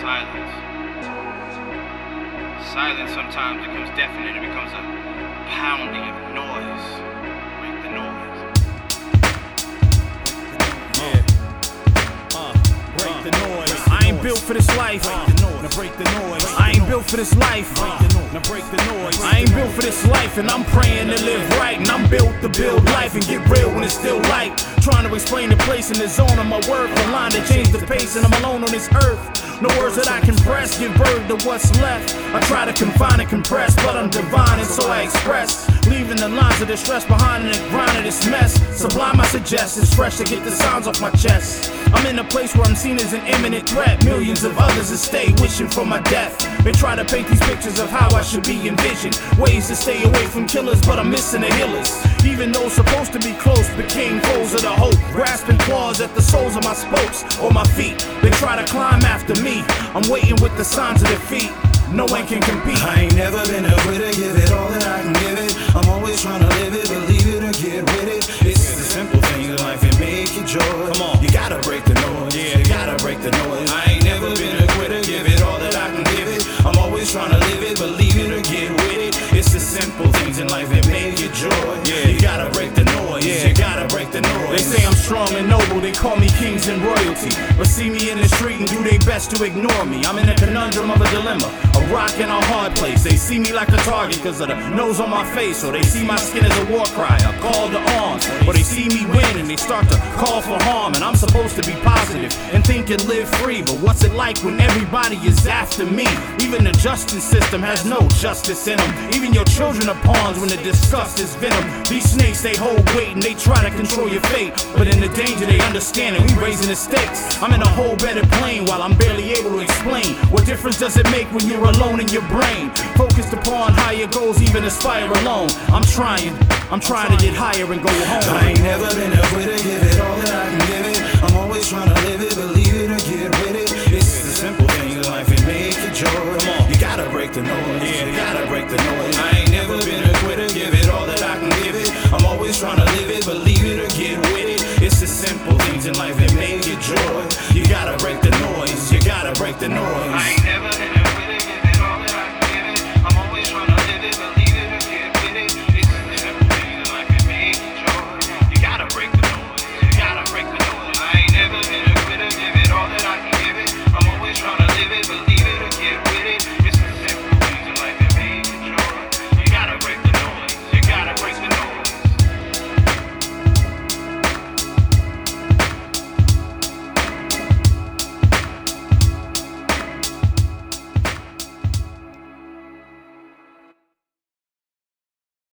silence. Silence sometimes becomes deafening, it becomes a pounding of noise. Break the noise. Yeah. Uh, break the noise. I ain't built for this life. Break the noise. Now break the noise. I ain't built for this life. Break. Now break the noise. I ain't built for this life, and I'm praying to live right. And I'm built to build life and get real when it's still light. Trying to explain the place in the zone of my word for line to change the pace, and I'm alone on this earth. No words that I can press, give birth to what's left. I try to confine and compress, but I'm divine, and so I express. Leaving the lines of distress behind in the grind of this mess. Sublime, I suggest, it's fresh to get the sounds off my chest. I'm in a place where I'm seen as an imminent threat. Millions of others that stay wishing for my death. They try to paint these pictures of how I should be envisioned. Ways to stay away from killers, but I'm missing the healers. Even those supposed to be close became foes of the hope. Grasping claws at the soles of my spokes or my feet. They try to climb after me. I'm waiting with the signs of defeat. No one can compete. I ain't never been a quitter, give it all that I can give it. I'm always trying to live it, believe it or get with it. It's the simple things in life that make it joy. Come on. You gotta break the noise, Yeah. you gotta break the noise. I ain't never been a quitter, give it all that I can give it. I'm always trying to live it, believe it or get with it. It's the simple things in life that make it joy. Yeah. You gotta break the noise, Yeah. you gotta break the noise. They say I'm strong and they call me kings and royalty. But see me in the street and do their best to ignore me. I'm in a conundrum of a dilemma, a rock in a hard place. They see me like a target because of the nose on my face, or they see my skin as a war cry, a call to arms. Or they see me win and they start to call for harm. And I'm supposed to be positive and think and live free. But what's it like when everybody is after me? Even the justice system has no justice in them. Even your children are pawns when the disgust is venom. These snakes, they hold weight and they try to control your fate. But in the danger, they understand it. We raising the stakes. I'm in a whole better plane while I'm barely able to explain. What difference does it make when you're alone in your brain? Focused upon higher goals, even aspire alone. I'm trying, I'm trying to get higher and go home. I ain't never been a quitter, give it all that I can give it. I'm always trying to live it, believe it or get with it. It's the simple things in life that make it joy. Come on, you gotta break the noise, yeah, you gotta break the noise. I simple things in life that make it joy. You gotta break the noise, you gotta break the noise.